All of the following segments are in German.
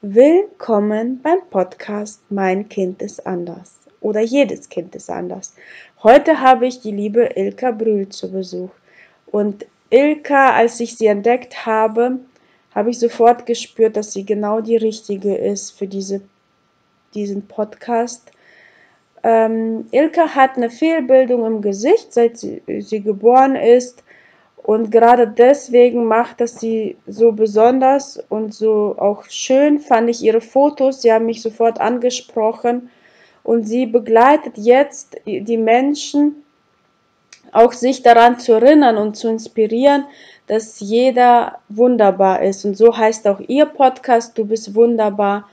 Willkommen beim Podcast Mein Kind ist anders oder jedes Kind ist anders. Heute habe ich die liebe Ilka Brühl zu Besuch. Und Ilka, als ich sie entdeckt habe, habe ich sofort gespürt, dass sie genau die richtige ist für diese, diesen Podcast. Ähm, Ilka hat eine Fehlbildung im Gesicht, seit sie, sie geboren ist. Und gerade deswegen macht das sie so besonders und so auch schön, fand ich ihre Fotos. Sie haben mich sofort angesprochen. Und sie begleitet jetzt die Menschen, auch sich daran zu erinnern und zu inspirieren, dass jeder wunderbar ist. Und so heißt auch ihr Podcast, du bist wunderbar.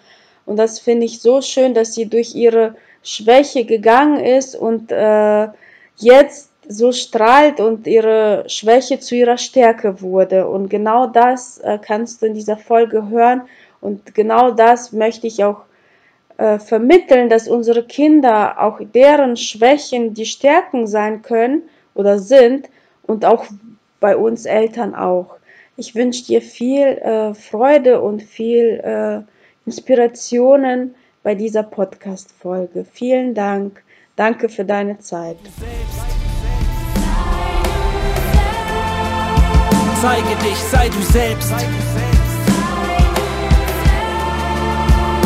Und das finde ich so schön, dass sie durch ihre Schwäche gegangen ist und äh, jetzt so strahlt und ihre Schwäche zu ihrer Stärke wurde. Und genau das äh, kannst du in dieser Folge hören. Und genau das möchte ich auch äh, vermitteln, dass unsere Kinder auch deren Schwächen die Stärken sein können oder sind und auch bei uns Eltern auch. Ich wünsche dir viel äh, Freude und viel äh, Inspirationen bei dieser Podcast-Folge. Vielen Dank. Danke für deine Zeit. Zeige dich, sei du selbst.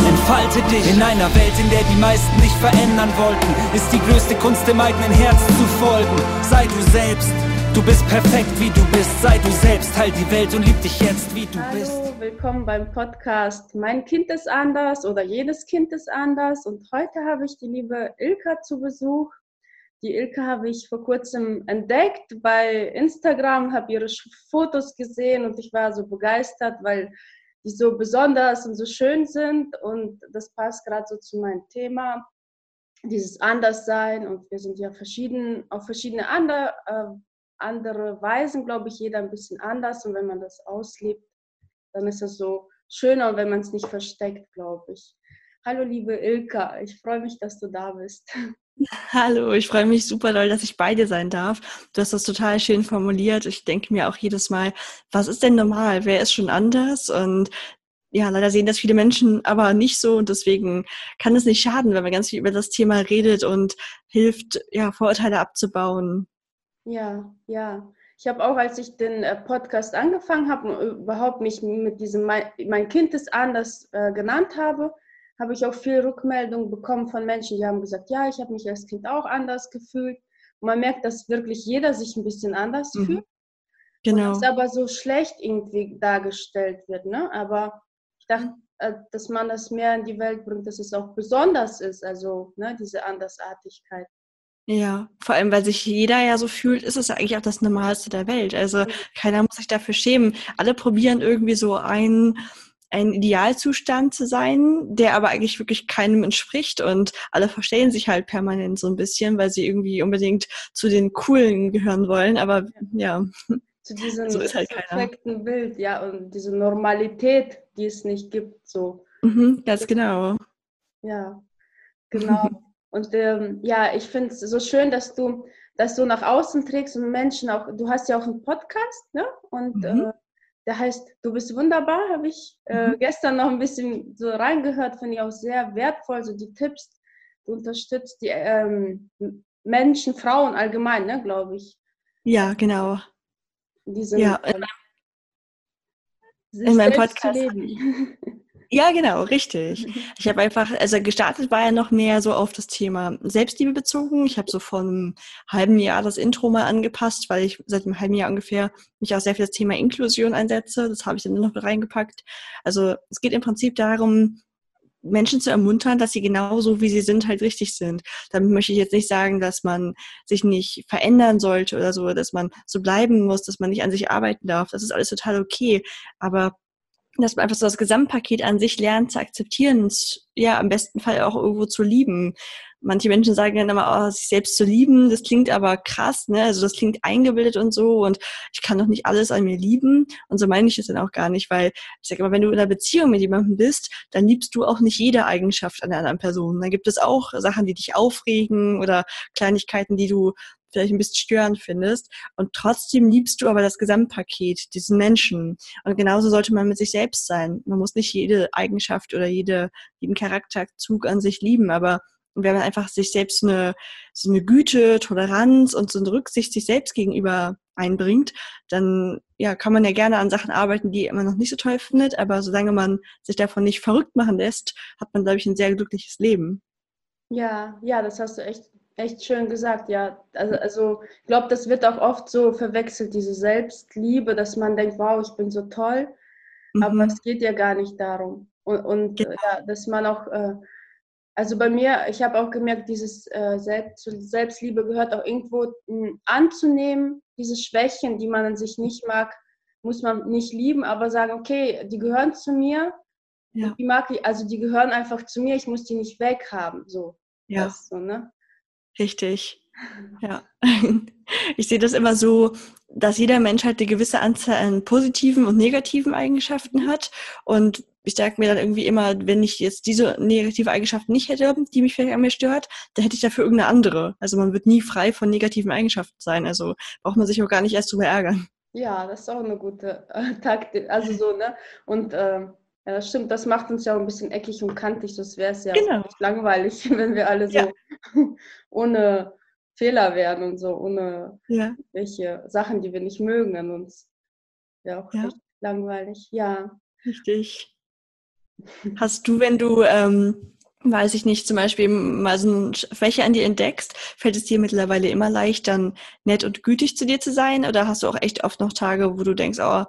Entfalte dich in einer Welt, in der die meisten dich verändern wollten. Ist die größte Kunst dem eigenen Herz zu folgen. Sei du selbst. Du bist perfekt, wie du bist. Sei du selbst, halt die Welt und lieb dich jetzt, wie du Hallo, bist. Hallo, willkommen beim Podcast Mein Kind ist anders oder jedes Kind ist anders. Und heute habe ich die liebe Ilka zu Besuch. Die Ilka habe ich vor kurzem entdeckt bei Instagram, habe ihre Fotos gesehen und ich war so begeistert, weil die so besonders und so schön sind. Und das passt gerade so zu meinem Thema, dieses Anderssein. Und wir sind ja verschieden, auf verschiedene andere, äh, andere Weisen, glaube ich, jeder ein bisschen anders. Und wenn man das auslebt, dann ist es so schöner, wenn man es nicht versteckt, glaube ich. Hallo, liebe Ilka, ich freue mich, dass du da bist. Hallo, ich freue mich super doll, dass ich bei dir sein darf. Du hast das total schön formuliert. Ich denke mir auch jedes Mal, was ist denn normal? Wer ist schon anders? Und ja, leider sehen das viele Menschen aber nicht so und deswegen kann es nicht schaden, wenn man ganz viel über das Thema redet und hilft, ja, Vorurteile abzubauen. Ja, ja. Ich habe auch, als ich den äh, Podcast angefangen habe überhaupt mich mit diesem Mein, mein Kind ist anders äh, genannt habe, habe ich auch viel Rückmeldung bekommen von Menschen, die haben gesagt, ja, ich habe mich als Kind auch anders gefühlt. Und man merkt, dass wirklich jeder sich ein bisschen anders mhm. fühlt. Genau. Und das aber so schlecht irgendwie dargestellt wird. Ne? Aber ich dachte, äh, dass man das mehr in die Welt bringt, dass es auch besonders ist, also ne, diese Andersartigkeit. Ja, vor allem, weil sich jeder ja so fühlt, ist es eigentlich auch das Normalste der Welt. Also keiner muss sich dafür schämen. Alle probieren irgendwie so ein, ein Idealzustand zu sein, der aber eigentlich wirklich keinem entspricht und alle verstellen sich halt permanent so ein bisschen, weil sie irgendwie unbedingt zu den Coolen gehören wollen, aber ja. Zu diesem so ist halt perfekten. Bild, ja, und diese Normalität, die es nicht gibt, so. Mhm, ganz genau. Ja, genau. Und ähm, ja, ich finde es so schön, dass du das so nach außen trägst und Menschen auch, du hast ja auch einen Podcast, ne? Und mhm. äh, der heißt Du bist wunderbar, habe ich äh, mhm. gestern noch ein bisschen so reingehört, finde ich auch sehr wertvoll, so die Tipps. Du unterstützt die ähm, Menschen, Frauen allgemein, ne, glaube ich. Ja, genau. Diese, ja, ähm, in meinem Podcast. Ja, genau, richtig. Ich habe einfach, also gestartet war ja noch mehr so auf das Thema Selbstliebe bezogen. Ich habe so vor einem halben Jahr das Intro mal angepasst, weil ich seit einem halben Jahr ungefähr mich auch sehr für das Thema Inklusion einsetze. Das habe ich dann noch reingepackt. Also es geht im Prinzip darum, Menschen zu ermuntern, dass sie genauso wie sie sind halt richtig sind. Damit möchte ich jetzt nicht sagen, dass man sich nicht verändern sollte oder so, dass man so bleiben muss, dass man nicht an sich arbeiten darf. Das ist alles total okay. Aber dass man einfach so das Gesamtpaket an sich lernt zu akzeptieren und ja, am besten Fall auch irgendwo zu lieben. Manche Menschen sagen dann immer, oh, sich selbst zu lieben, das klingt aber krass, ne? Also das klingt eingebildet und so und ich kann doch nicht alles an mir lieben. Und so meine ich es dann auch gar nicht, weil ich sage immer, wenn du in einer Beziehung mit jemandem bist, dann liebst du auch nicht jede Eigenschaft an der anderen Person. Dann gibt es auch Sachen, die dich aufregen oder Kleinigkeiten, die du vielleicht ein bisschen störend findest. Und trotzdem liebst du aber das Gesamtpaket, diesen Menschen. Und genauso sollte man mit sich selbst sein. Man muss nicht jede Eigenschaft oder jede, jeden Charakterzug an sich lieben, aber wenn man einfach sich selbst eine, so eine Güte, Toleranz und so eine Rücksicht sich selbst gegenüber einbringt, dann ja, kann man ja gerne an Sachen arbeiten, die man noch nicht so toll findet, aber solange man sich davon nicht verrückt machen lässt, hat man, glaube ich, ein sehr glückliches Leben. Ja, ja, das hast du echt, echt schön gesagt, ja. Also, also ich glaube, das wird auch oft so verwechselt, diese Selbstliebe, dass man denkt, wow, ich bin so toll, mhm. aber es geht ja gar nicht darum. Und, und genau. ja, dass man auch äh, also bei mir, ich habe auch gemerkt, dieses äh, Selbst, Selbstliebe gehört auch irgendwo mh, hm, anzunehmen. Diese Schwächen, die man an sich nicht mag, muss man nicht lieben, aber sagen, okay, die gehören zu mir. Ja. Die mag ich, also die gehören einfach zu mir, ich muss die nicht weghaben. So. Ja. Das, so, ne? Richtig. Ja. Ich sehe das immer so, dass jeder Mensch halt eine gewisse Anzahl an positiven und negativen Eigenschaften hat. Und ich denke mir dann irgendwie immer, wenn ich jetzt diese negative Eigenschaft nicht hätte, die mich vielleicht an mir stört, dann hätte ich dafür irgendeine andere. Also man wird nie frei von negativen Eigenschaften sein. Also braucht man sich auch gar nicht erst drüber ärgern. Ja, das ist auch eine gute äh, Taktik. Also so, ne? Und äh, ja, das stimmt, das macht uns ja auch ein bisschen eckig und kantig, sonst wäre es ja genau. langweilig, wenn wir alle so ja. ohne Fehler wären und so, ohne ja. welche Sachen, die wir nicht mögen an uns. Ja, auch ja. echt langweilig. Ja. Richtig. Hast du, wenn du, ähm, weiß ich nicht, zum Beispiel mal so eine Schwäche an dir entdeckst, fällt es dir mittlerweile immer leicht, dann nett und gütig zu dir zu sein? Oder hast du auch echt oft noch Tage, wo du denkst, oh,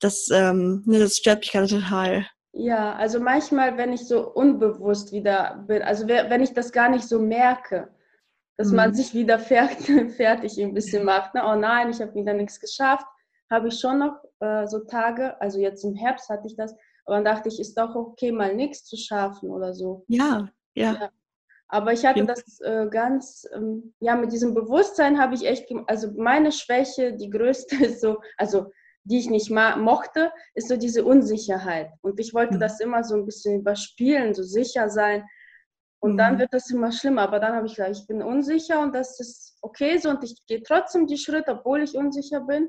das, ähm, ne, das stört mich gerade total? Ja, also manchmal, wenn ich so unbewusst wieder bin, also wenn ich das gar nicht so merke, dass mhm. man sich wieder fertig, ein bisschen macht. Ne? Oh nein, ich habe wieder nichts geschafft. Habe ich schon noch äh, so Tage, also jetzt im Herbst hatte ich das, aber dann dachte ich, ist doch okay, mal nichts zu schaffen oder so. Ja, ja. ja. Aber ich hatte das äh, ganz, ähm, ja, mit diesem Bewusstsein habe ich echt, also meine Schwäche, die größte ist so, also die ich nicht mochte, ist so diese Unsicherheit. Und ich wollte mhm. das immer so ein bisschen überspielen, so sicher sein. Und mhm. dann wird das immer schlimmer. Aber dann habe ich gesagt, ich bin unsicher und das ist okay so und ich gehe trotzdem die Schritte, obwohl ich unsicher bin.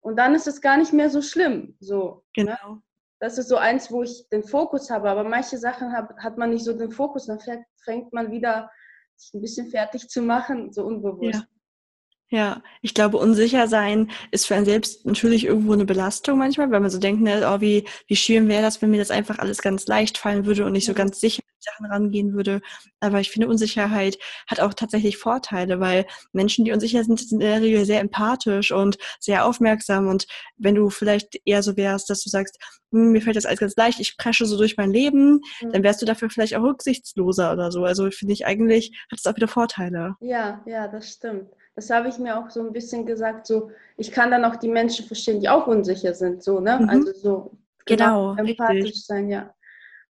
Und dann ist es gar nicht mehr so schlimm. So, ne? genau. Ne? das ist so eins, wo ich den Fokus habe. Aber manche Sachen hat, hat man nicht so den Fokus. Dann fängt man wieder sich ein bisschen fertig zu machen, so unbewusst. Ja. Ja, ich glaube, unsicher sein ist für einen selbst natürlich irgendwo eine Belastung manchmal, weil man so denkt, ne, oh, wie, wie schön wäre das, wenn mir das einfach alles ganz leicht fallen würde und ich so ganz sicher an die Sachen rangehen würde. Aber ich finde, Unsicherheit hat auch tatsächlich Vorteile, weil Menschen, die unsicher sind, sind in der Regel sehr empathisch und sehr aufmerksam. Und wenn du vielleicht eher so wärst, dass du sagst, hm, mir fällt das alles ganz leicht, ich presche so durch mein Leben, mhm. dann wärst du dafür vielleicht auch rücksichtsloser oder so. Also finde ich eigentlich, hat es auch wieder Vorteile. Ja, ja, das stimmt. Das habe ich mir auch so ein bisschen gesagt, so ich kann dann auch die Menschen verstehen, die auch unsicher sind, so, ne? Mhm. Also so genau, genau empathisch richtig. sein, ja.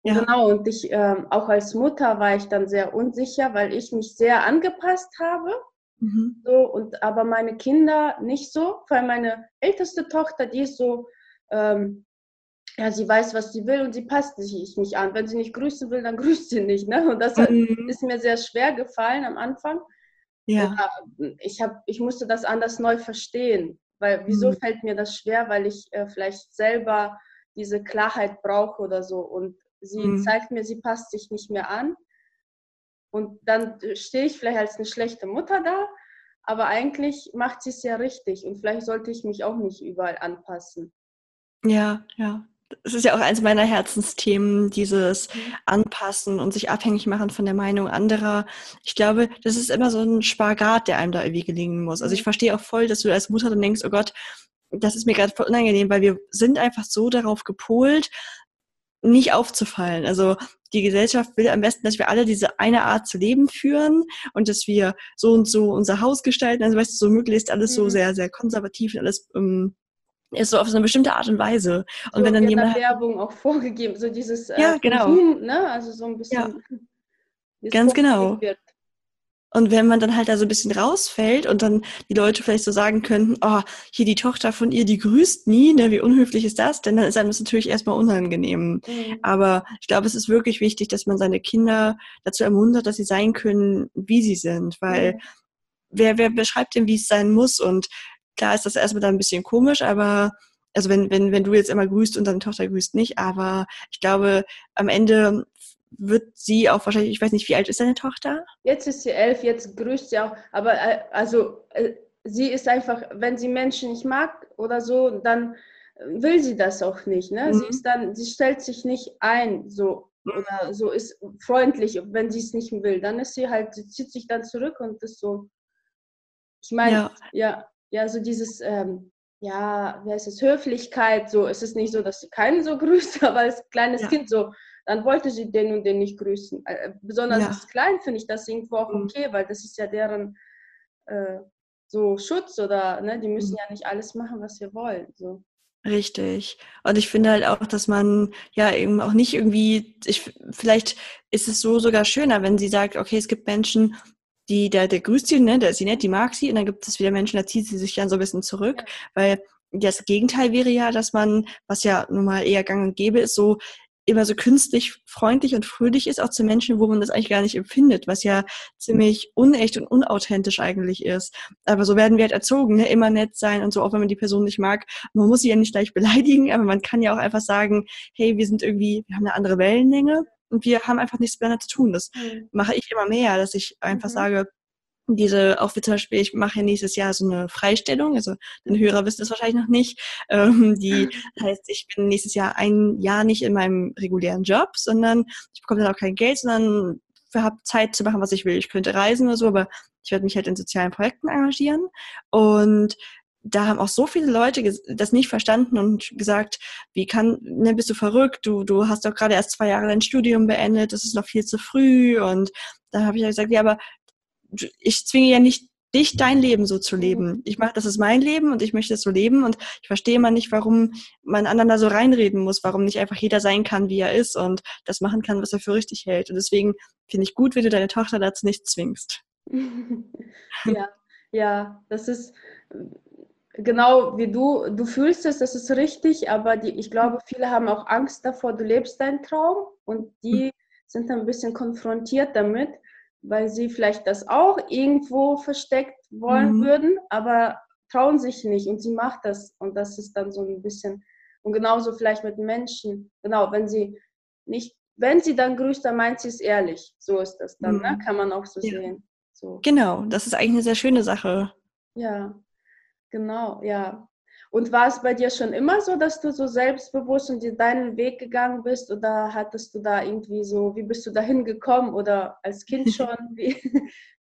ja. Genau, und ich, ähm, auch als Mutter war ich dann sehr unsicher, weil ich mich sehr angepasst habe. Mhm. So, und aber meine Kinder nicht so, weil meine älteste Tochter, die ist so, ähm, ja, sie weiß, was sie will und sie passt sich nicht an. Wenn sie nicht grüßen will, dann grüßt sie nicht. Ne? Und das mhm. ist mir sehr schwer gefallen am Anfang. Ja. ich, hab, ich musste das anders neu verstehen. Weil wieso mhm. fällt mir das schwer? Weil ich äh, vielleicht selber diese Klarheit brauche oder so. Und sie mhm. zeigt mir, sie passt sich nicht mehr an. Und dann stehe ich vielleicht als eine schlechte Mutter da, aber eigentlich macht sie es ja richtig. Und vielleicht sollte ich mich auch nicht überall anpassen. Ja, ja es ist ja auch eines meiner Herzensthemen, dieses mhm. Anpassen und sich abhängig machen von der Meinung anderer. Ich glaube, das ist immer so ein Spagat, der einem da irgendwie gelingen muss. Also ich mhm. verstehe auch voll, dass du als Mutter dann denkst, oh Gott, das ist mir gerade voll unangenehm, weil wir sind einfach so darauf gepolt, nicht aufzufallen. Also die Gesellschaft will am besten, dass wir alle diese eine Art zu leben führen und dass wir so und so unser Haus gestalten. Also weißt du, so möglichst alles mhm. so sehr, sehr konservativ und alles um, ist so auf so eine bestimmte Art und Weise. Und so wenn dann jemand. Werbung auch vorgegeben, so dieses äh, ja, genau. Konsum, ne? Also so ein bisschen. Ja. Ganz genau. Wird. Und wenn man dann halt da so ein bisschen rausfällt und dann die Leute vielleicht so sagen könnten, oh, hier die Tochter von ihr, die grüßt nie, ne, wie unhöflich ist das? Denn dann ist einem das natürlich erstmal unangenehm. Mhm. Aber ich glaube, es ist wirklich wichtig, dass man seine Kinder dazu ermuntert, dass sie sein können, wie sie sind, weil mhm wer, wer beschreibt denn, wie es sein muss? Und klar ist das erstmal dann ein bisschen komisch, aber also wenn, wenn, wenn du jetzt immer grüßt und deine Tochter grüßt nicht, aber ich glaube, am Ende wird sie auch wahrscheinlich, ich weiß nicht, wie alt ist deine Tochter? Jetzt ist sie elf, jetzt grüßt sie auch, aber äh, also äh, sie ist einfach, wenn sie Menschen nicht mag oder so, dann will sie das auch nicht. Ne? Mhm. Sie ist dann, sie stellt sich nicht ein, so oder so ist freundlich, wenn sie es nicht will. Dann ist sie halt, sie zieht sich dann zurück und ist so. Ich meine, ja. ja, ja, so dieses, ähm, ja, wie heißt es, Höflichkeit, so es ist nicht so, dass sie keinen so grüßt, aber als kleines ja. Kind so, dann wollte sie den und den nicht grüßen. Äh, besonders ja. als klein finde ich das irgendwo auch mhm. okay, weil das ist ja deren äh, so Schutz oder ne, die müssen mhm. ja nicht alles machen, was wir wollen. So. Richtig. Und ich finde halt auch, dass man ja eben auch nicht irgendwie, ich, vielleicht ist es so sogar schöner, wenn sie sagt, okay, es gibt Menschen, die, der, der grüßt sie, ne, der ist sie nett, die mag sie, und dann gibt es wieder Menschen, da zieht sie sich dann so ein bisschen zurück, ja. weil das Gegenteil wäre ja, dass man, was ja nun mal eher gang und gäbe ist, so immer so künstlich freundlich und fröhlich ist, auch zu Menschen, wo man das eigentlich gar nicht empfindet, was ja ziemlich unecht und unauthentisch eigentlich ist. Aber so werden wir halt erzogen, ne? immer nett sein und so, auch wenn man die Person nicht mag. Man muss sie ja nicht gleich beleidigen, aber man kann ja auch einfach sagen, hey, wir sind irgendwie, wir haben eine andere Wellenlänge und wir haben einfach nichts miteinander zu tun. Das mhm. mache ich immer mehr, dass ich einfach mhm. sage, diese, auch wie zum Beispiel, ich mache nächstes Jahr so eine Freistellung, also den Hörer wissen das wahrscheinlich noch nicht. Ähm, die heißt, ich bin nächstes Jahr ein Jahr nicht in meinem regulären Job, sondern ich bekomme dann auch kein Geld, sondern habe Zeit zu machen, was ich will. Ich könnte reisen oder so, aber ich werde mich halt in sozialen Projekten engagieren. Und da haben auch so viele Leute das nicht verstanden und gesagt, wie kann, ne, bist du verrückt, du, du hast doch gerade erst zwei Jahre dein Studium beendet, das ist noch viel zu früh. Und da habe ich halt gesagt, ja, aber ich zwinge ja nicht dich, dein Leben so zu leben. Ich mache, das ist mein Leben und ich möchte es so leben und ich verstehe mal nicht, warum man anderen da so reinreden muss, warum nicht einfach jeder sein kann, wie er ist und das machen kann, was er für richtig hält. Und deswegen finde ich gut, wenn du deine Tochter dazu nicht zwingst. ja, ja, das ist genau wie du, du fühlst es, das ist richtig, aber die, ich glaube, viele haben auch Angst davor, du lebst deinen Traum und die hm. sind ein bisschen konfrontiert damit weil sie vielleicht das auch irgendwo versteckt wollen mhm. würden, aber trauen sich nicht und sie macht das und das ist dann so ein bisschen und genauso vielleicht mit Menschen, genau, wenn sie nicht, wenn sie dann grüßt, dann meint sie es ehrlich, so ist das dann, mhm. ne? kann man auch so ja. sehen. So. Genau, das ist eigentlich eine sehr schöne Sache. Ja, genau, ja. Und war es bei dir schon immer so, dass du so selbstbewusst und deinen Weg gegangen bist? Oder hattest du da irgendwie so, wie bist du dahin gekommen? Oder als Kind schon? Wie,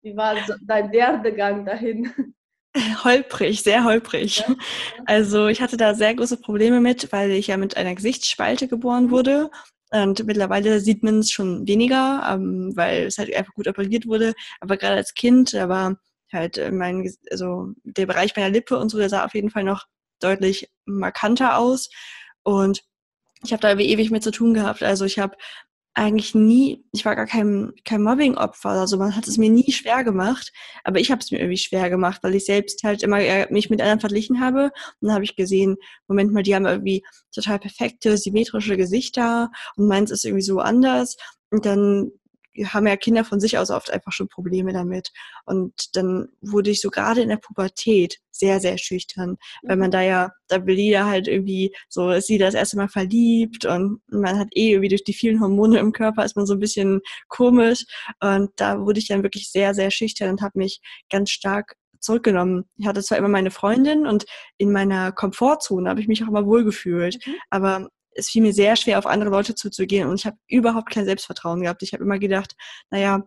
wie war so dein Werdegang dahin? Holprig, sehr holprig. Ja. Also ich hatte da sehr große Probleme mit, weil ich ja mit einer Gesichtsspalte geboren mhm. wurde. Und mittlerweile sieht man es schon weniger, ähm, weil es halt einfach gut operiert wurde. Aber gerade als Kind, da war halt mein, also der Bereich meiner Lippe und so, der sah auf jeden Fall noch deutlich markanter aus. Und ich habe da ewig mit zu tun gehabt. Also ich habe eigentlich nie, ich war gar kein, kein Mobbing-Opfer. Also man hat es mir nie schwer gemacht, aber ich habe es mir irgendwie schwer gemacht, weil ich selbst halt immer mich mit anderen verglichen habe. Und dann habe ich gesehen, Moment mal, die haben irgendwie total perfekte, symmetrische Gesichter und meins ist irgendwie so anders. Und dann haben ja Kinder von sich aus oft einfach schon Probleme damit. Und dann wurde ich so gerade in der Pubertät sehr, sehr schüchtern, weil man mhm. da ja, da will jeder halt irgendwie, so ist sie das erste Mal verliebt und man hat eh irgendwie durch die vielen Hormone im Körper ist man so ein bisschen komisch. Und da wurde ich dann wirklich sehr, sehr schüchtern und habe mich ganz stark zurückgenommen. Ich hatte zwar immer meine Freundin und in meiner Komfortzone habe ich mich auch immer wohlgefühlt, mhm. aber es fiel mir sehr schwer, auf andere Leute zuzugehen und ich habe überhaupt kein Selbstvertrauen gehabt. Ich habe immer gedacht, naja,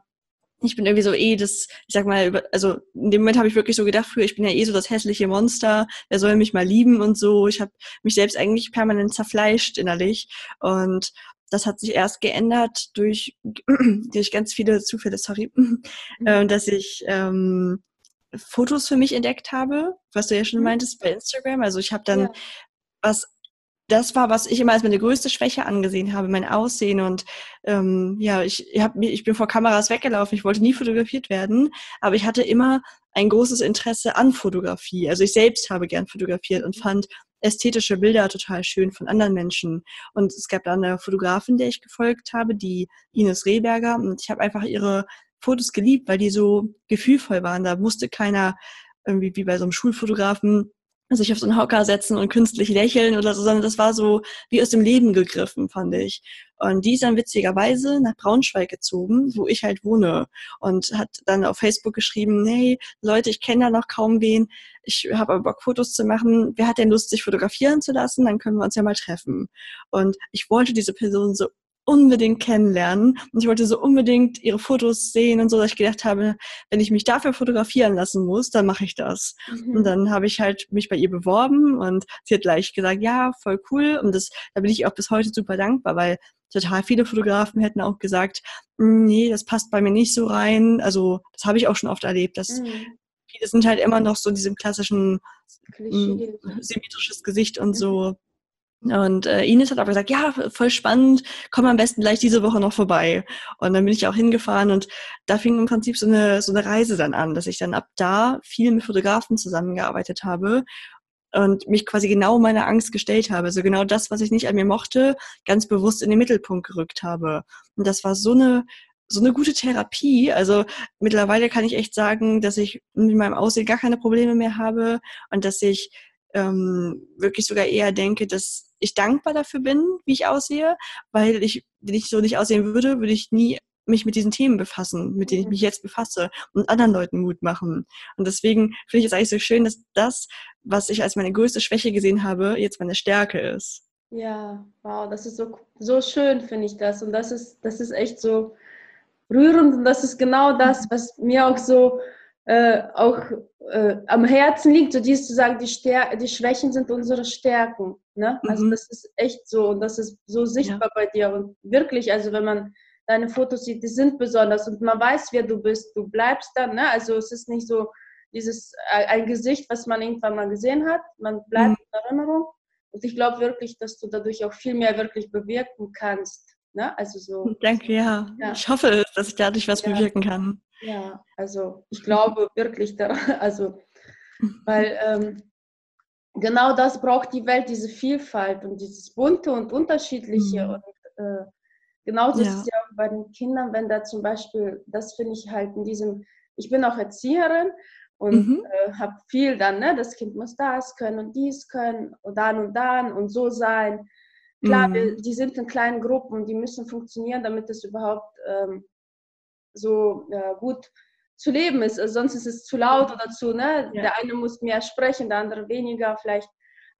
ich bin irgendwie so eh das, ich sag mal, also in dem Moment habe ich wirklich so gedacht, früher, ich bin ja eh so das hässliche Monster, wer soll mich mal lieben und so. Ich habe mich selbst eigentlich permanent zerfleischt innerlich und das hat sich erst geändert durch, durch ganz viele Zufälle, sorry, mhm. äh, dass ich ähm, Fotos für mich entdeckt habe, was du ja schon mhm. meintest bei Instagram. Also ich habe dann ja. was das war, was ich immer als meine größte Schwäche angesehen habe, mein Aussehen. Und ähm, ja, ich, hab, ich bin vor Kameras weggelaufen, ich wollte nie fotografiert werden, aber ich hatte immer ein großes Interesse an Fotografie. Also ich selbst habe gern fotografiert und fand ästhetische Bilder total schön von anderen Menschen. Und es gab da eine Fotografin, der ich gefolgt habe, die Ines Rehberger. Und ich habe einfach ihre Fotos geliebt, weil die so gefühlvoll waren. Da musste keiner irgendwie wie bei so einem Schulfotografen sich auf so einen Hocker setzen und künstlich lächeln oder so, sondern das war so wie aus dem Leben gegriffen, fand ich. Und die ist dann witzigerweise nach Braunschweig gezogen, wo ich halt wohne und hat dann auf Facebook geschrieben, nee, Leute, ich kenne da noch kaum wen, ich habe aber Bock, Fotos zu machen. Wer hat denn Lust, sich fotografieren zu lassen? Dann können wir uns ja mal treffen. Und ich wollte diese Person so unbedingt kennenlernen und ich wollte so unbedingt ihre Fotos sehen und so, dass ich gedacht habe, wenn ich mich dafür fotografieren lassen muss, dann mache ich das. Mhm. Und dann habe ich halt mich bei ihr beworben und sie hat gleich gesagt, ja, voll cool und das, da bin ich auch bis heute super dankbar, weil total viele Fotografen hätten auch gesagt, hm, nee, das passt bei mir nicht so rein. Also das habe ich auch schon oft erlebt, dass mhm. viele sind halt immer noch so in diesem klassischen Klischee. Hm, symmetrisches Gesicht und mhm. so und äh, Ines hat aber gesagt, ja, voll spannend, komm am besten gleich diese Woche noch vorbei. Und dann bin ich auch hingefahren und da fing im Prinzip so eine, so eine Reise dann an, dass ich dann ab da viel mit Fotografen zusammengearbeitet habe und mich quasi genau meiner Angst gestellt habe. Also genau das, was ich nicht an mir mochte, ganz bewusst in den Mittelpunkt gerückt habe. Und das war so eine, so eine gute Therapie. Also mittlerweile kann ich echt sagen, dass ich mit meinem Aussehen gar keine Probleme mehr habe und dass ich ähm, wirklich sogar eher denke, dass ich dankbar dafür bin, wie ich aussehe, weil ich, wenn ich so nicht aussehen würde, würde ich nie mich mit diesen Themen befassen, mit denen ich mich jetzt befasse und anderen Leuten Mut machen. Und deswegen finde ich es eigentlich so schön, dass das, was ich als meine größte Schwäche gesehen habe, jetzt meine Stärke ist. Ja, wow, das ist so, so schön, finde ich das. Und das ist, das ist echt so rührend und das ist genau das, was mir auch so äh, auch äh, am Herzen liegt, so dies zu sagen, die, Stär die Schwächen sind unsere Stärken. Ne? Also mhm. das ist echt so und das ist so sichtbar ja. bei dir. Und wirklich, also wenn man deine Fotos sieht, die sind besonders und man weiß, wer du bist. Du bleibst dann, ne? Also es ist nicht so dieses äh, ein Gesicht, was man irgendwann mal gesehen hat. Man bleibt mhm. in Erinnerung. Und ich glaube wirklich, dass du dadurch auch viel mehr wirklich bewirken kannst. Ne? Also so. Danke, ja. ja. Ich hoffe, dass ich dadurch was ja. bewirken kann. Ja, also ich glaube wirklich daran, also weil ähm, genau das braucht die Welt, diese Vielfalt und dieses bunte und unterschiedliche mhm. und äh, genauso ja. ist ja auch bei den Kindern, wenn da zum Beispiel, das finde ich halt in diesem, ich bin auch Erzieherin und mhm. äh, habe viel dann, ne, das Kind muss das können und dies können und dann und dann und so sein. Klar, mhm. wir, die sind in kleinen Gruppen, die müssen funktionieren, damit es überhaupt ähm, so äh, gut zu leben ist. Also sonst ist es zu laut oder zu, ne? Ja. Der eine muss mehr sprechen, der andere weniger vielleicht.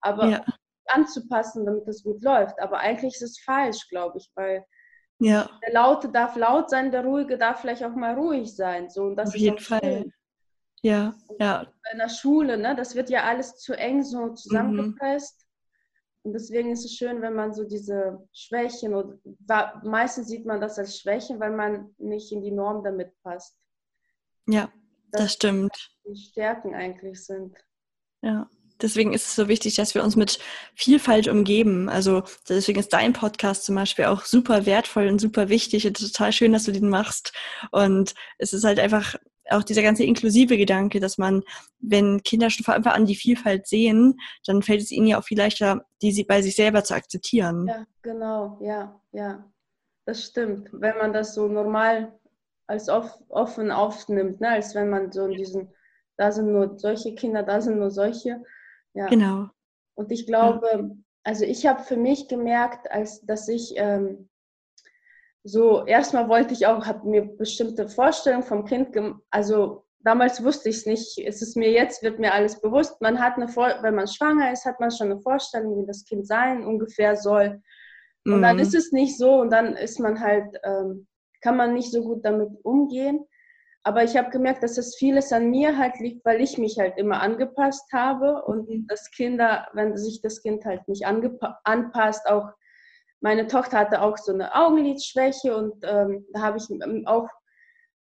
Aber ja. anzupassen, damit es gut läuft. Aber eigentlich ist es falsch, glaube ich, weil ja. der Laute darf laut sein, der Ruhige darf vielleicht auch mal ruhig sein. So, und das Auf jeden Fall. Schön. Ja, ja. In der Schule, ne? Das wird ja alles zu eng so mhm. zusammengepresst. Mhm. Und deswegen ist es schön, wenn man so diese Schwächen, und meistens sieht man das als Schwäche, weil man nicht in die Norm damit passt. Ja, das, das stimmt. Die Stärken eigentlich sind. Ja, deswegen ist es so wichtig, dass wir uns mit Vielfalt umgeben. Also deswegen ist dein Podcast zum Beispiel auch super wertvoll und super wichtig und total schön, dass du den machst. Und es ist halt einfach auch dieser ganze inklusive Gedanke, dass man, wenn Kinder schon von Anfang an die Vielfalt sehen, dann fällt es ihnen ja auch viel leichter, die bei sich selber zu akzeptieren. Ja, genau, ja, ja. Das stimmt. Wenn man das so normal als offen aufnimmt, ne? als wenn man so in diesen, da sind nur solche Kinder, da sind nur solche. Ja. Genau. Und ich glaube, ja. also ich habe für mich gemerkt, als dass ich ähm, so erstmal wollte ich auch, habe mir bestimmte Vorstellungen vom Kind, also damals wusste ich es nicht, es ist mir jetzt, wird mir alles bewusst. Man hat eine, Vor wenn man schwanger ist, hat man schon eine Vorstellung, wie das Kind sein ungefähr soll. Und mhm. dann ist es nicht so und dann ist man halt, ähm, kann man nicht so gut damit umgehen. Aber ich habe gemerkt, dass das vieles an mir halt liegt, weil ich mich halt immer angepasst habe und mhm. das Kinder, wenn sich das Kind halt nicht anpasst, auch meine Tochter hatte auch so eine Augenlidschwäche und ähm, da habe ich auch,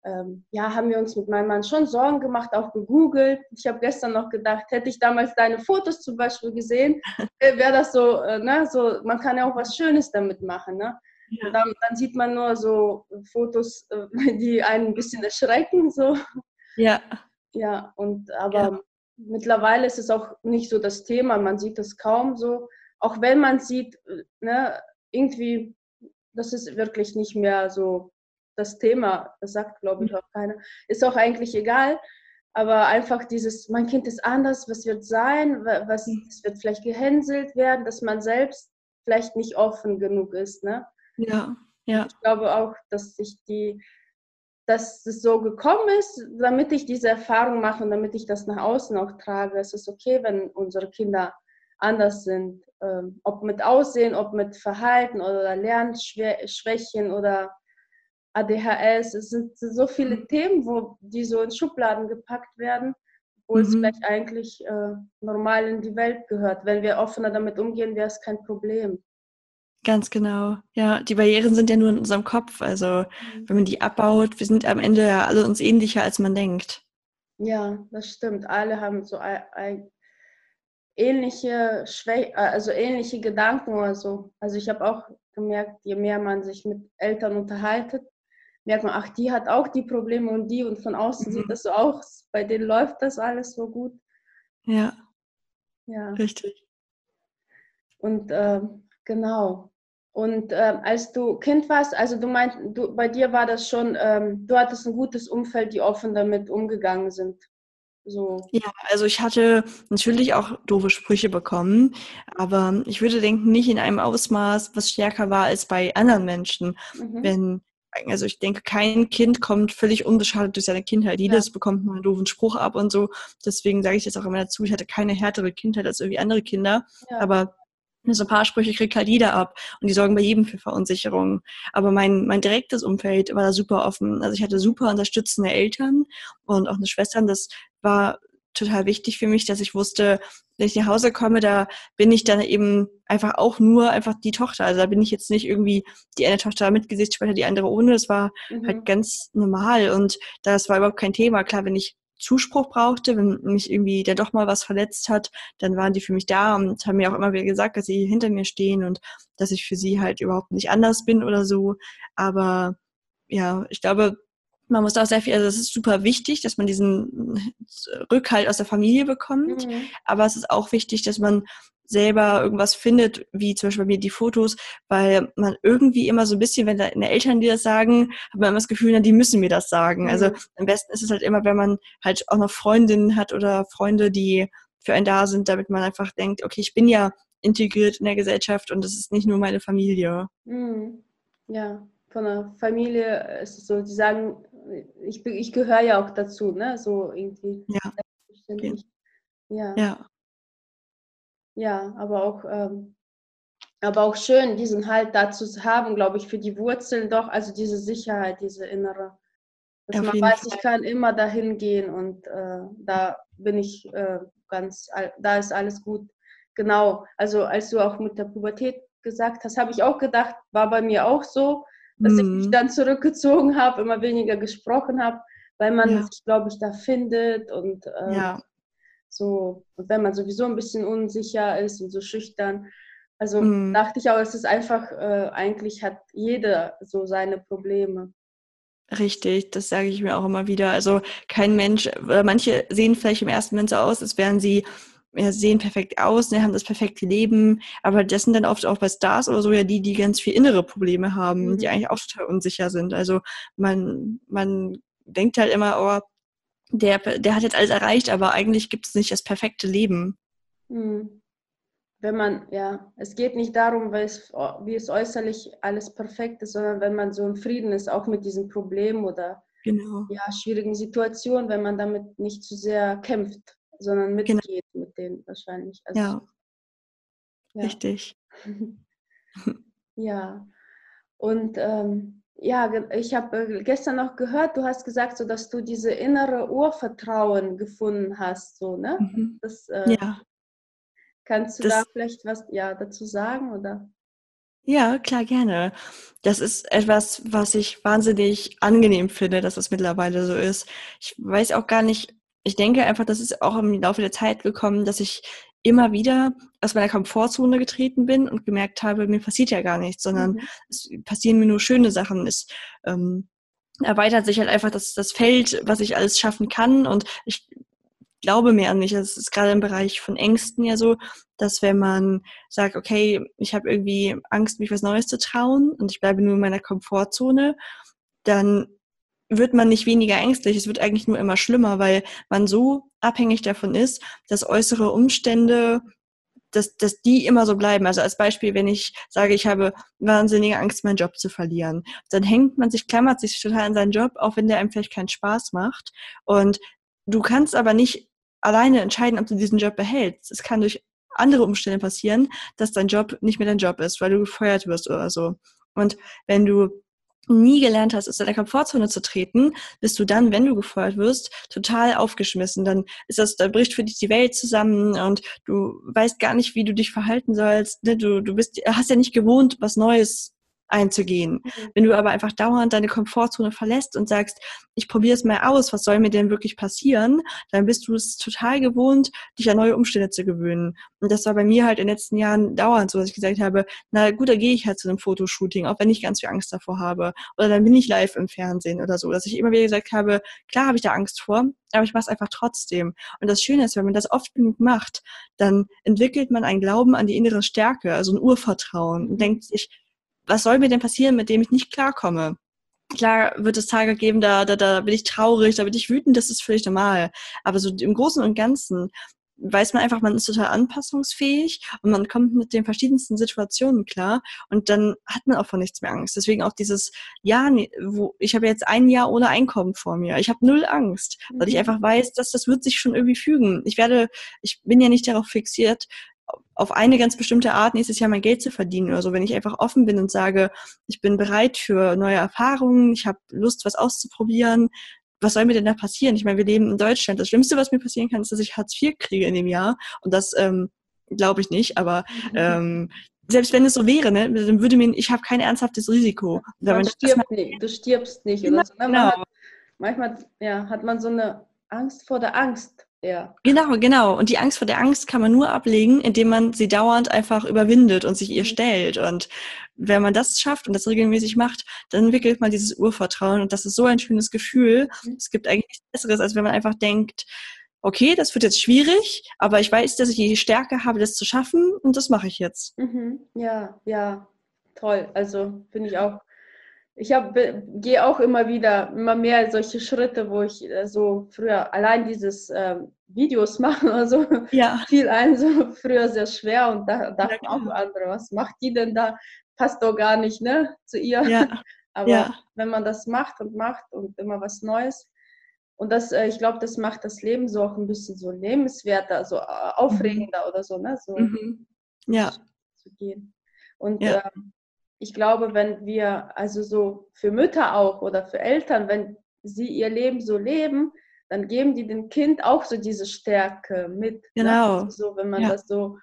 ähm, ja, haben wir uns mit meinem Mann schon Sorgen gemacht, auch gegoogelt. Ich habe gestern noch gedacht, hätte ich damals deine Fotos zum Beispiel gesehen, äh, wäre das so, äh, ne, so, man kann ja auch was Schönes damit machen, ne? Ja. Dann, dann, sieht man nur so Fotos, äh, die einen ein bisschen erschrecken, so. Ja. Ja, und aber ja. mittlerweile ist es auch nicht so das Thema, man sieht es kaum so. Auch wenn man sieht, ne, irgendwie, das ist wirklich nicht mehr so das Thema, das sagt, glaube ich, auch keiner. Ist auch eigentlich egal, aber einfach dieses, mein Kind ist anders, was wird sein, was mhm. wird vielleicht gehänselt werden, dass man selbst vielleicht nicht offen genug ist. Ne? Ja, ja. Ich glaube auch, dass sich die, dass es so gekommen ist, damit ich diese Erfahrung mache und damit ich das nach außen auch trage. Es ist okay, wenn unsere Kinder anders sind, ähm, ob mit Aussehen, ob mit Verhalten oder Lernschwächen oder ADHS. Es sind so viele mhm. Themen, wo die so in Schubladen gepackt werden, obwohl mhm. es vielleicht eigentlich äh, normal in die Welt gehört. Wenn wir offener damit umgehen, wäre es kein Problem. Ganz genau. Ja, die Barrieren sind ja nur in unserem Kopf. Also mhm. wenn man die abbaut, wir sind am Ende ja alle uns ähnlicher, als man denkt. Ja, das stimmt. Alle haben so ein, ein ähnliche Schwä also ähnliche Gedanken oder so. Also ich habe auch gemerkt, je mehr man sich mit Eltern unterhaltet, merkt man, ach, die hat auch die Probleme und die und von außen mhm. sieht das so aus. Bei denen läuft das alles so gut. Ja. Ja. Richtig. Und äh, genau. Und äh, als du Kind warst, also du meinst, du, bei dir war das schon, ähm, du hattest ein gutes Umfeld, die offen damit umgegangen sind. So. Ja, also ich hatte natürlich auch doofe Sprüche bekommen, aber ich würde denken, nicht in einem Ausmaß, was stärker war als bei anderen Menschen. Mhm. Wenn, also ich denke, kein Kind kommt völlig unbeschadet durch seine Kindheit. Jedes ja. bekommt mal einen doofen Spruch ab und so. Deswegen sage ich jetzt auch immer dazu, ich hatte keine härtere Kindheit als irgendwie andere Kinder. Ja. Aber so ein paar Sprüche kriegt halt jeder ab und die sorgen bei jedem für Verunsicherung. Aber mein, mein direktes Umfeld war da super offen. Also ich hatte super unterstützende Eltern und auch eine Schwester. Das war total wichtig für mich, dass ich wusste, wenn ich nach Hause komme, da bin ich dann eben einfach auch nur einfach die Tochter. Also da bin ich jetzt nicht irgendwie die eine Tochter mit später die andere ohne. Das war mhm. halt ganz normal und das war überhaupt kein Thema. Klar, wenn ich Zuspruch brauchte, wenn mich irgendwie der doch mal was verletzt hat, dann waren die für mich da und haben mir auch immer wieder gesagt, dass sie hinter mir stehen und dass ich für sie halt überhaupt nicht anders bin oder so. Aber ja, ich glaube, man muss auch sehr viel, also es ist super wichtig, dass man diesen Rückhalt aus der Familie bekommt, mhm. aber es ist auch wichtig, dass man selber irgendwas findet, wie zum Beispiel bei mir die Fotos, weil man irgendwie immer so ein bisschen, wenn deine Eltern dir das sagen, hat man immer das Gefühl, na, die müssen mir das sagen. Also mhm. Also am besten ist es halt immer, wenn man halt auch noch Freundinnen hat oder Freunde, die für einen da sind, damit man einfach denkt, okay, ich bin ja integriert in der Gesellschaft und das ist nicht nur meine Familie. Mhm. Ja, von der Familie ist es so, die sagen, ich, ich gehöre ja auch dazu, ne? So irgendwie. Ja. Ja. ja. Ja, aber auch, ähm, aber auch schön, diesen Halt dazu zu haben, glaube ich, für die Wurzeln doch, also diese Sicherheit, diese innere. Dass Auf man weiß, Fall. ich kann immer dahin gehen und äh, da bin ich äh, ganz, da ist alles gut. Genau, also als du auch mit der Pubertät gesagt hast, habe ich auch gedacht, war bei mir auch so, dass mhm. ich mich mhm. dann zurückgezogen habe, immer weniger gesprochen habe, weil man ja. sich, glaube ich, da findet und äh, ja. So, und wenn man sowieso ein bisschen unsicher ist und so schüchtern. Also mhm. dachte ich auch, es ist einfach, äh, eigentlich hat jeder so seine Probleme. Richtig, das sage ich mir auch immer wieder. Also kein Mensch, manche sehen vielleicht im ersten Moment so aus, als wären sie ja, sehen perfekt aus, ne, haben das perfekte Leben, aber das sind dann oft auch bei Stars oder so ja die, die ganz viel innere Probleme haben, mhm. die eigentlich auch total unsicher sind. Also man, man denkt halt immer, oh, der, der hat jetzt alles erreicht, aber eigentlich gibt es nicht das perfekte Leben. Hm. Wenn man, ja, es geht nicht darum, weil es, wie es äußerlich alles perfekt ist, sondern wenn man so im Frieden ist, auch mit diesen Problemen oder genau. ja, schwierigen Situationen, wenn man damit nicht zu sehr kämpft, sondern genau. mitgeht genau. mit denen wahrscheinlich. Also, ja. ja. Richtig. ja. Und ähm, ja, ich habe äh, gestern noch gehört, du hast gesagt, so dass du diese innere Urvertrauen gefunden hast, so, ne? Mhm. Das, äh, ja. Kannst du das, da vielleicht was ja, dazu sagen, oder? Ja, klar, gerne. Das ist etwas, was ich wahnsinnig angenehm finde, dass das mittlerweile so ist. Ich weiß auch gar nicht, ich denke einfach, das ist auch im Laufe der Zeit gekommen, dass ich immer wieder aus meiner Komfortzone getreten bin und gemerkt habe, mir passiert ja gar nichts, sondern mhm. es passieren mir nur schöne Sachen. Es ähm, erweitert sich halt einfach das, das Feld, was ich alles schaffen kann und ich glaube mehr an mich. Es ist gerade im Bereich von Ängsten ja so, dass wenn man sagt, okay, ich habe irgendwie Angst, mich was Neues zu trauen und ich bleibe nur in meiner Komfortzone, dann wird man nicht weniger ängstlich, es wird eigentlich nur immer schlimmer, weil man so abhängig davon ist, dass äußere Umstände, dass, dass die immer so bleiben. Also als Beispiel, wenn ich sage, ich habe wahnsinnige Angst, meinen Job zu verlieren, dann hängt man sich, klammert sich total an seinen Job, auch wenn der einem vielleicht keinen Spaß macht. Und du kannst aber nicht alleine entscheiden, ob du diesen Job behältst. Es kann durch andere Umstände passieren, dass dein Job nicht mehr dein Job ist, weil du gefeuert wirst oder so. Und wenn du nie gelernt hast, aus deiner Komfortzone zu treten, bist du dann, wenn du gefeuert wirst, total aufgeschmissen. Dann ist das, da bricht für dich die Welt zusammen und du weißt gar nicht, wie du dich verhalten sollst. Ne? Du, du bist, hast ja nicht gewohnt, was Neues einzugehen. Mhm. Wenn du aber einfach dauernd deine Komfortzone verlässt und sagst, ich probiere es mal aus, was soll mir denn wirklich passieren, dann bist du es total gewohnt, dich an neue Umstände zu gewöhnen. Und das war bei mir halt in den letzten Jahren dauernd so, dass ich gesagt habe, na gut, da gehe ich halt zu einem Fotoshooting, auch wenn ich ganz viel Angst davor habe. Oder dann bin ich live im Fernsehen oder so, dass ich immer wieder gesagt habe, klar habe ich da Angst vor, aber ich mache es einfach trotzdem. Und das Schöne ist, wenn man das oft genug macht, dann entwickelt man einen Glauben an die innere Stärke, also ein Urvertrauen und denkt sich, was soll mir denn passieren, mit dem ich nicht klarkomme? Klar wird es Tage geben, da, da, da bin ich traurig, da bin ich wütend, das ist völlig normal. Aber so im Großen und Ganzen weiß man einfach, man ist total anpassungsfähig und man kommt mit den verschiedensten Situationen klar und dann hat man auch von nichts mehr Angst. Deswegen auch dieses Jahr, wo ich habe jetzt ein Jahr ohne Einkommen vor mir. Ich habe null Angst, weil ich mhm. einfach weiß, dass das wird sich schon irgendwie fügen. Ich werde, ich bin ja nicht darauf fixiert, auf eine ganz bestimmte Art nächstes Jahr mein Geld zu verdienen oder so. Wenn ich einfach offen bin und sage, ich bin bereit für neue Erfahrungen, ich habe Lust, was auszuprobieren, was soll mir denn da passieren? Ich meine, wir leben in Deutschland. Das Schlimmste, was mir passieren kann, ist, dass ich Hartz IV kriege in dem Jahr. Und das ähm, glaube ich nicht. Aber ähm, selbst wenn es so wäre, ne, dann würde mir, ich habe kein ernsthaftes Risiko. Man stirbt nicht, du stirbst nicht. Genau. Oder so, ne? genau. Hat, manchmal ja, hat man so eine Angst vor der Angst. Ja. Genau, genau. Und die Angst vor der Angst kann man nur ablegen, indem man sie dauernd einfach überwindet und sich ihr mhm. stellt. Und wenn man das schafft und das regelmäßig macht, dann entwickelt man dieses Urvertrauen. Und das ist so ein schönes Gefühl. Mhm. Es gibt eigentlich nichts Besseres, als wenn man einfach denkt, okay, das wird jetzt schwierig, aber ich weiß, dass ich die Stärke habe, das zu schaffen und das mache ich jetzt. Mhm. Ja, ja, toll. Also finde ich auch ich gehe auch immer wieder, immer mehr solche Schritte, wo ich äh, so früher allein dieses äh, Videos machen oder so, ja. fiel ein so früher sehr schwer und da dachten ja, auch andere, was macht die denn da? Passt doch gar nicht, ne, zu ihr. Ja. Aber ja. wenn man das macht und macht und immer was Neues, und das, äh, ich glaube, das macht das Leben so auch ein bisschen so lebenswerter, so äh, aufregender mhm. oder so, ne, so mhm. ja. zu gehen. Und ja. ähm, ich glaube, wenn wir, also so für Mütter auch oder für Eltern, wenn sie ihr Leben so leben, dann geben die dem Kind auch so diese Stärke mit. Ne? Genau. Ne? So, wenn man ja. das so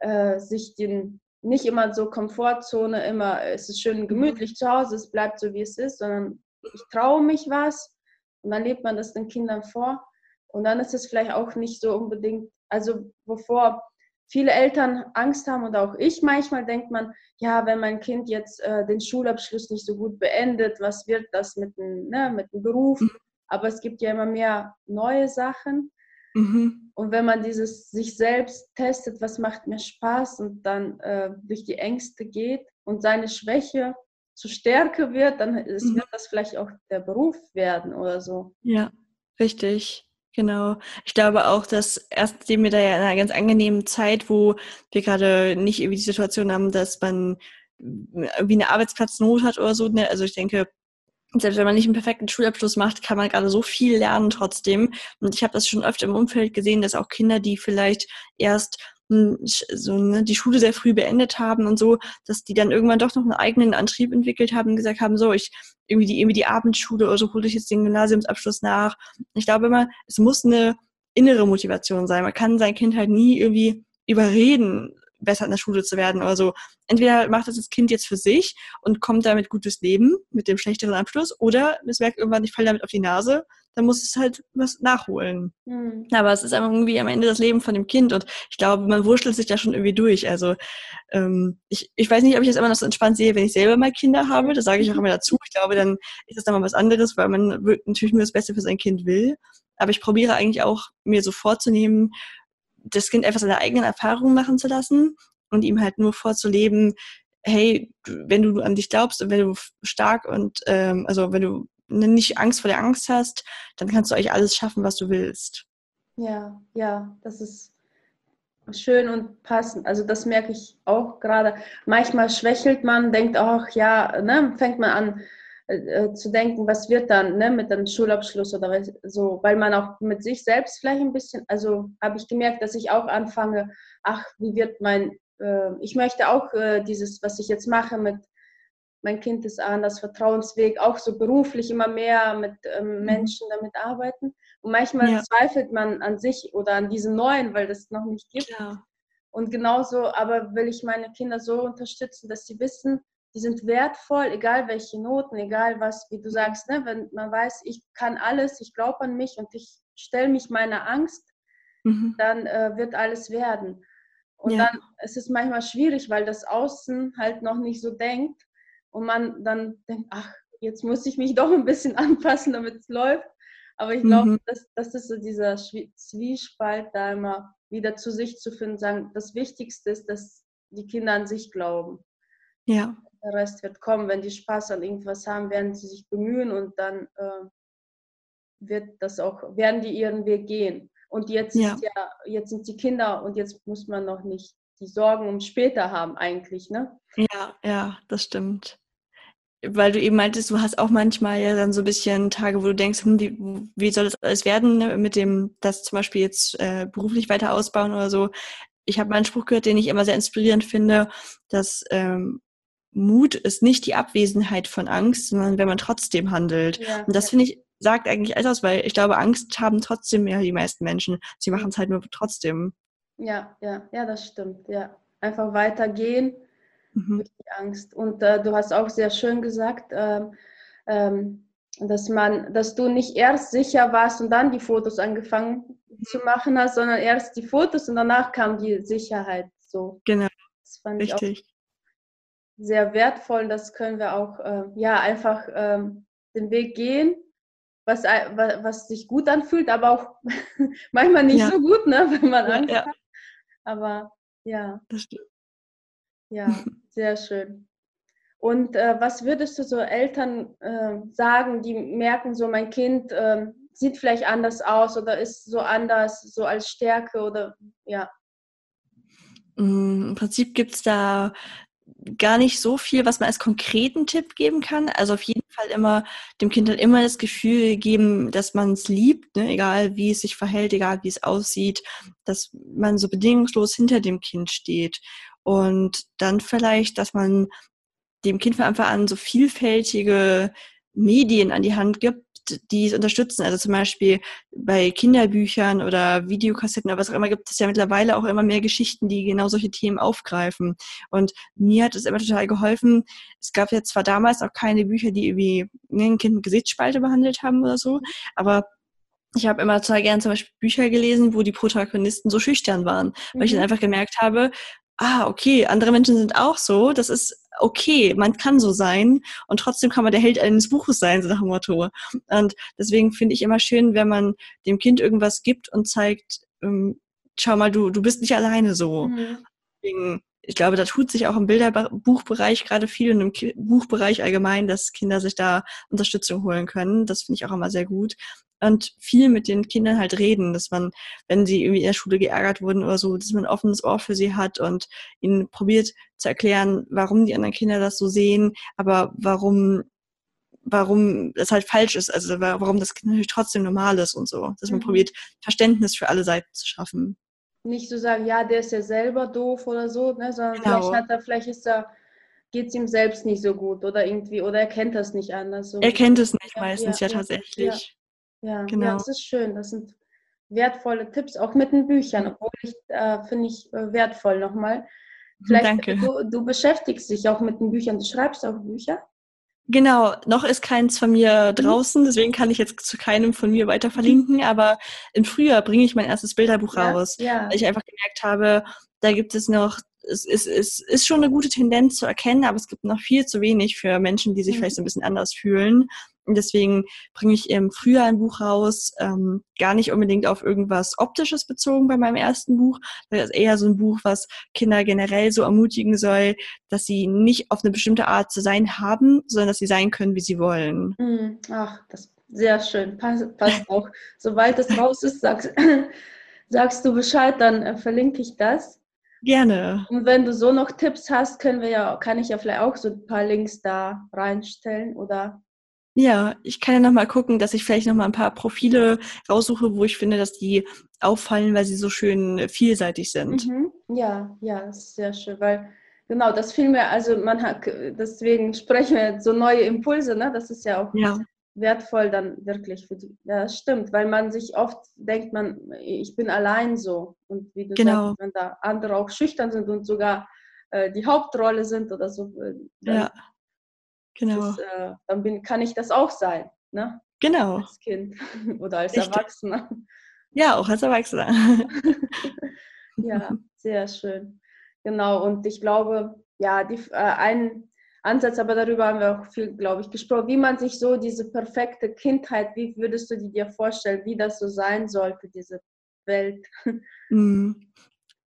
äh, sich den nicht immer so Komfortzone, immer es ist schön gemütlich zu Hause, es bleibt so wie es ist, sondern ich traue mich was und dann lebt man das den Kindern vor und dann ist es vielleicht auch nicht so unbedingt, also wovor viele Eltern Angst haben und auch ich manchmal denkt man, ja, wenn mein Kind jetzt äh, den Schulabschluss nicht so gut beendet, was wird das mit dem, ne, mit dem Beruf? Mhm. Aber es gibt ja immer mehr neue Sachen. Mhm. Und wenn man dieses sich selbst testet, was macht mir Spaß und dann äh, durch die Ängste geht und seine Schwäche zu Stärke wird, dann ist, mhm. wird das vielleicht auch der Beruf werden oder so. Ja, richtig. Genau. Ich glaube auch, dass erst sehen wir da ja in einer ganz angenehmen Zeit, wo wir gerade nicht irgendwie die Situation haben, dass man irgendwie eine Arbeitsplatznot hat oder so. Ne? Also ich denke, selbst wenn man nicht einen perfekten Schulabschluss macht, kann man gerade so viel lernen trotzdem. Und ich habe das schon öfter im Umfeld gesehen, dass auch Kinder, die vielleicht erst so ne, die Schule sehr früh beendet haben und so, dass die dann irgendwann doch noch einen eigenen Antrieb entwickelt haben und gesagt haben, so, ich irgendwie die, irgendwie die Abendschule oder so hole ich jetzt den Gymnasiumsabschluss nach. Ich glaube immer, es muss eine innere Motivation sein. Man kann sein Kind halt nie irgendwie überreden, besser in der Schule zu werden oder so. Entweder macht das das Kind jetzt für sich und kommt damit gutes Leben mit dem schlechteren Abschluss oder es merkt irgendwann, ich falle damit auf die Nase, dann muss es halt was nachholen. Mhm. Aber es ist einfach irgendwie am Ende das Leben von dem Kind und ich glaube, man wurschtelt sich da schon irgendwie durch. Also ähm, ich, ich weiß nicht, ob ich das immer noch so entspannt sehe, wenn ich selber mal Kinder habe. Das sage ich auch immer dazu. Ich glaube, dann ist das dann mal was anderes, weil man natürlich nur das Beste für sein Kind will. Aber ich probiere eigentlich auch, mir so vorzunehmen, das Kind einfach seine eigenen Erfahrungen machen zu lassen und ihm halt nur vorzuleben, hey, wenn du an dich glaubst und wenn du stark und ähm, also wenn du nicht Angst vor der Angst hast, dann kannst du euch alles schaffen, was du willst. Ja, ja, das ist schön und passend. Also das merke ich auch gerade. Manchmal schwächelt man, denkt, ach ja, ne, fängt man an äh, äh, zu denken, was wird dann ne, mit dem Schulabschluss oder so, weil man auch mit sich selbst vielleicht ein bisschen, also habe ich gemerkt, dass ich auch anfange, ach, wie wird mein, äh, ich möchte auch äh, dieses, was ich jetzt mache mit mein Kind ist anders, Vertrauensweg, auch so beruflich immer mehr mit ähm, mhm. Menschen damit arbeiten. Und manchmal ja. zweifelt man an sich oder an diesem Neuen, weil das noch nicht gibt. Klar. Und genauso aber will ich meine Kinder so unterstützen, dass sie wissen, die sind wertvoll, egal welche Noten, egal was, wie du sagst, ne? wenn man weiß, ich kann alles, ich glaube an mich und ich stelle mich meiner Angst, mhm. dann äh, wird alles werden. Und ja. dann ist es manchmal schwierig, weil das Außen halt noch nicht so denkt und man dann denkt, ach, jetzt muss ich mich doch ein bisschen anpassen, damit es läuft. Aber ich glaube, mhm. das, das ist so dieser Zwiespalt, da immer wieder zu sich zu finden, sagen, das Wichtigste ist, dass die Kinder an sich glauben. Ja. Der Rest wird kommen. Wenn die Spaß an irgendwas haben, werden sie sich bemühen und dann äh, wird das auch, werden die ihren Weg gehen. Und jetzt ja. ist ja, jetzt sind die Kinder und jetzt muss man noch nicht die Sorgen um später haben eigentlich, ne? Ja, ja, das stimmt weil du eben meintest, du hast auch manchmal ja dann so ein bisschen Tage, wo du denkst, hm, wie, wie soll das alles werden ne? mit dem, das zum Beispiel jetzt äh, beruflich weiter ausbauen oder so. Ich habe mal einen Spruch gehört, den ich immer sehr inspirierend finde, dass ähm, Mut ist nicht die Abwesenheit von Angst, sondern wenn man trotzdem handelt. Ja, Und das ja. finde ich, sagt eigentlich alles aus, weil ich glaube, Angst haben trotzdem mehr die meisten Menschen. Sie machen es halt nur trotzdem. Ja, ja, ja, das stimmt. Ja, einfach weitergehen mhm. durch die Angst. Und äh, du hast auch sehr schön gesagt, äh, ähm, dass man, dass du nicht erst sicher warst und dann die Fotos angefangen zu machen hast, sondern erst die Fotos und danach kam die Sicherheit. So. Genau. Das fand Richtig. ich auch sehr wertvoll. Das können wir auch äh, ja einfach ähm, den Weg gehen, was, was sich gut anfühlt, aber auch manchmal nicht ja. so gut, ne, wenn man Angst ja, ja. hat. Aber ja. Das stimmt. Ja, sehr schön. Und äh, was würdest du so Eltern äh, sagen, die merken, so mein Kind äh, sieht vielleicht anders aus oder ist so anders, so als Stärke oder ja? Mm, Im Prinzip gibt es da gar nicht so viel, was man als konkreten Tipp geben kann. Also auf jeden Fall immer dem Kind halt immer das Gefühl geben, dass man es liebt, ne? egal wie es sich verhält, egal wie es aussieht, dass man so bedingungslos hinter dem Kind steht. Und dann vielleicht, dass man dem Kind von Anfang an so vielfältige Medien an die Hand gibt, die es unterstützen. Also zum Beispiel bei Kinderbüchern oder Videokassetten oder was auch immer gibt es ja mittlerweile auch immer mehr Geschichten, die genau solche Themen aufgreifen. Und mir hat es immer total geholfen. Es gab ja zwar damals auch keine Bücher, die irgendwie ein Kind mit Gesichtsspalte behandelt haben oder so, aber ich habe immer total gern zum Beispiel Bücher gelesen, wo die Protagonisten so schüchtern waren, weil ich dann mhm. einfach gemerkt habe, ah, okay, andere Menschen sind auch so, das ist okay, man kann so sein und trotzdem kann man der Held eines Buches sein, so nach dem Motto. Und deswegen finde ich immer schön, wenn man dem Kind irgendwas gibt und zeigt, ähm, schau mal, du, du bist nicht alleine so. Mhm. Deswegen, ich glaube, da tut sich auch im Bilderbuchbereich gerade viel und im Buchbereich allgemein, dass Kinder sich da Unterstützung holen können. Das finde ich auch immer sehr gut und viel mit den Kindern halt reden, dass man, wenn sie irgendwie in der Schule geärgert wurden oder so, dass man ein offenes Ohr für sie hat und ihnen probiert zu erklären, warum die anderen Kinder das so sehen, aber warum warum das halt falsch ist, also warum das Kind natürlich trotzdem normal ist und so, dass man mhm. probiert, Verständnis für alle Seiten zu schaffen. Nicht zu sagen, ja, der ist ja selber doof oder so, ne, sondern genau. vielleicht hat er, vielleicht ist er geht es ihm selbst nicht so gut oder irgendwie, oder er kennt das nicht anders. So. Er kennt es nicht ja, meistens ja, ja tatsächlich. Ja, genau. ja, das ist schön. Das sind wertvolle Tipps, auch mit den Büchern, obwohl ich äh, finde ich äh, wertvoll nochmal. Vielleicht Danke. Du, du beschäftigst dich auch mit den Büchern, du schreibst auch Bücher. Genau, noch ist keins von mir mhm. draußen, deswegen kann ich jetzt zu keinem von mir weiter verlinken, aber im Frühjahr bringe ich mein erstes Bilderbuch ja, raus, ja. weil ich einfach gemerkt habe, da gibt es noch es, es, es ist schon eine gute Tendenz zu erkennen, aber es gibt noch viel zu wenig für Menschen, die sich mhm. vielleicht so ein bisschen anders fühlen. Und deswegen bringe ich im Frühjahr ein Buch raus, ähm, gar nicht unbedingt auf irgendwas Optisches bezogen bei meinem ersten Buch. Das ist eher so ein Buch, was Kinder generell so ermutigen soll, dass sie nicht auf eine bestimmte Art zu sein haben, sondern dass sie sein können, wie sie wollen. Mhm. Ach, das sehr schön. Passt, passt auch. Sobald es raus ist, sagst, sagst du Bescheid, dann äh, verlinke ich das. Gerne. Und wenn du so noch Tipps hast, können wir ja, kann ich ja vielleicht auch so ein paar Links da reinstellen oder ja, ich kann ja nochmal gucken, dass ich vielleicht nochmal ein paar Profile raussuche, wo ich finde, dass die auffallen, weil sie so schön vielseitig sind. Mhm. Ja, ja, das ist sehr schön, weil genau, das fiel mir, also man hat, deswegen sprechen wir so neue Impulse, ne? Das ist ja auch ja. Wertvoll dann wirklich für die. Ja, das stimmt, weil man sich oft denkt, man, ich bin allein so. Und wie du genau. sagst, wenn da andere auch schüchtern sind und sogar äh, die Hauptrolle sind oder so, äh, ja Genau. Ist, äh, dann bin, kann ich das auch sein, ne? Genau. Als Kind oder als Richtig. Erwachsener. Ja, auch als Erwachsener. ja, sehr schön. Genau, und ich glaube, ja, die, äh, ein Ansatz, aber darüber haben wir auch viel, glaube ich, gesprochen, wie man sich so diese perfekte Kindheit, wie würdest du die dir vorstellen, wie das so sein sollte, diese Welt? Mhm.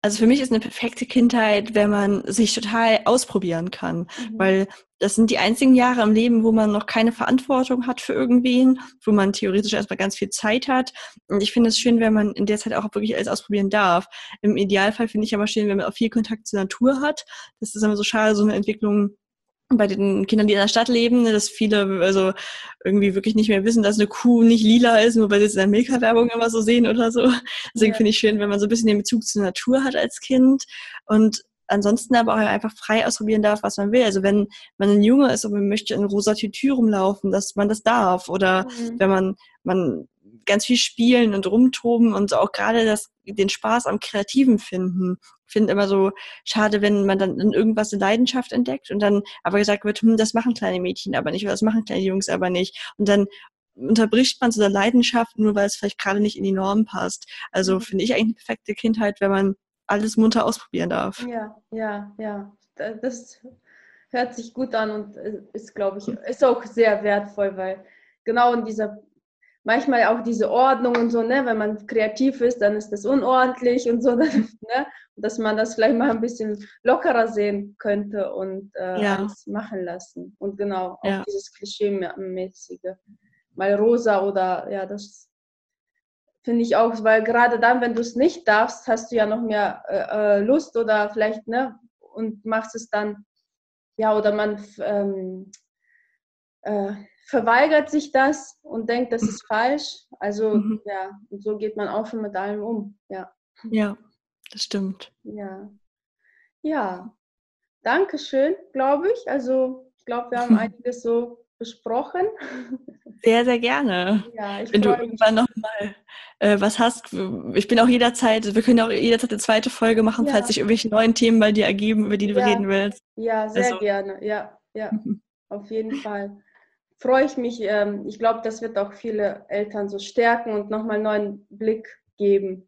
Also für mich ist eine perfekte Kindheit, wenn man sich total ausprobieren kann, mhm. weil das sind die einzigen Jahre im Leben, wo man noch keine Verantwortung hat für irgendwen, wo man theoretisch erstmal ganz viel Zeit hat. Und ich finde es schön, wenn man in der Zeit auch wirklich alles ausprobieren darf. Im Idealfall finde ich aber schön, wenn man auch viel Kontakt zur Natur hat. Das ist immer so schade, so eine Entwicklung bei den Kindern, die in der Stadt leben, dass viele also irgendwie wirklich nicht mehr wissen, dass eine Kuh nicht lila ist, nur weil sie es in der Milka-Werbung immer so sehen oder so. Deswegen ja. finde ich schön, wenn man so ein bisschen den Bezug zur Natur hat als Kind und ansonsten aber auch einfach frei ausprobieren darf, was man will. Also wenn man ein Junge ist und man möchte in rosa Tütü rumlaufen, dass man das darf. Oder mhm. wenn man, man ganz viel spielen und rumtoben und auch gerade das, den Spaß am Kreativen finden. Ich finde immer so schade, wenn man dann in irgendwas eine Leidenschaft entdeckt und dann aber gesagt wird, hm, das machen kleine Mädchen aber nicht oder das machen kleine Jungs aber nicht. Und dann unterbricht man so eine Leidenschaft, nur weil es vielleicht gerade nicht in die Norm passt. Also mhm. finde ich eigentlich eine perfekte Kindheit, wenn man alles munter ausprobieren darf. Ja, ja, ja. Das hört sich gut an und ist, glaube ich, ist auch sehr wertvoll, weil genau in dieser manchmal auch diese Ordnung und so, ne, wenn man kreativ ist, dann ist das unordentlich und so, ne, dass man das vielleicht mal ein bisschen lockerer sehen könnte und äh, ja. machen lassen. Und genau, auch ja. dieses Klischee-mäßige. Mal rosa oder, ja, das finde ich auch, weil gerade dann, wenn du es nicht darfst, hast du ja noch mehr äh, äh, Lust oder vielleicht, ne, und machst es dann, ja, oder man ähm, äh, verweigert sich das und denkt, das ist falsch. Also mhm. ja, und so geht man auch schon mit allem um. Ja. Ja, das stimmt. Ja. Ja. Dankeschön, glaube ich. Also ich glaube, wir haben einiges so besprochen. Sehr, sehr gerne. Ja, Wenn du irgendwann nochmal äh, was hast, ich bin auch jederzeit, wir können auch jederzeit eine zweite Folge machen, ja. falls sich irgendwelche neuen Themen bei dir ergeben, über die du ja. reden willst. Ja, sehr also. gerne. Ja, ja, auf jeden Fall freue ich mich. Ähm, ich glaube, das wird auch viele Eltern so stärken und nochmal einen neuen Blick geben.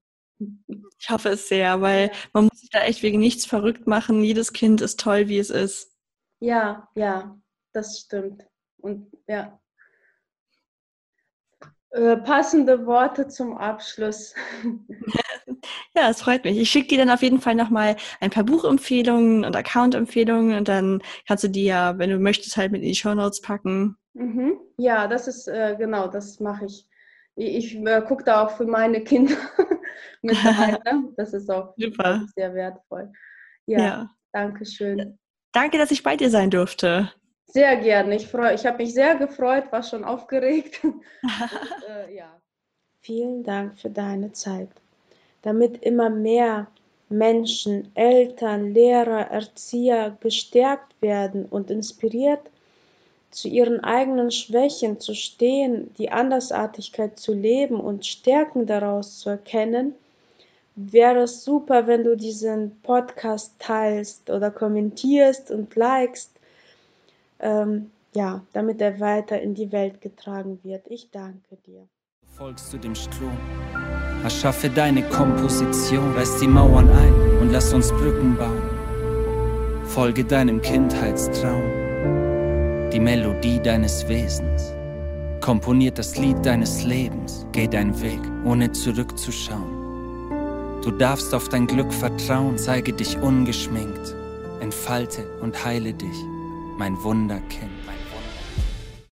Ich hoffe es sehr, weil man muss sich da echt wegen nichts verrückt machen. Jedes Kind ist toll, wie es ist. Ja, ja, das stimmt. Und ja. Äh, passende Worte zum Abschluss. Ja, es freut mich. Ich schicke dir dann auf jeden Fall nochmal ein paar Buchempfehlungen und Account-Empfehlungen und dann kannst du die ja, wenn du möchtest, halt mit in die Show Notes packen. Mhm. Ja, das ist äh, genau, das mache ich. Ich, ich äh, gucke da auch für meine Kinder mit rein. Ne? Das ist auch Super. sehr wertvoll. Ja, ja. danke schön. Danke, dass ich bei dir sein durfte. Sehr gerne. Ich, freu, ich habe mich sehr gefreut, war schon aufgeregt. Und, äh, ja. Vielen Dank für deine Zeit. Damit immer mehr Menschen, Eltern, Lehrer, Erzieher gestärkt werden und inspiriert, zu ihren eigenen Schwächen zu stehen, die Andersartigkeit zu leben und Stärken daraus zu erkennen, wäre es super, wenn du diesen Podcast teilst oder kommentierst und likest, ähm, ja, damit er weiter in die Welt getragen wird. Ich danke dir. Folgst du dem Strom, erschaffe deine Komposition, reiß die Mauern ein und lass uns Brücken bauen Folge deinem Kindheitstraum, die Melodie deines Wesens. Komponiert das Lied deines Lebens, geh deinen Weg, ohne zurückzuschauen. Du darfst auf dein Glück vertrauen, zeige dich ungeschminkt, entfalte und heile dich, mein Wunderkind.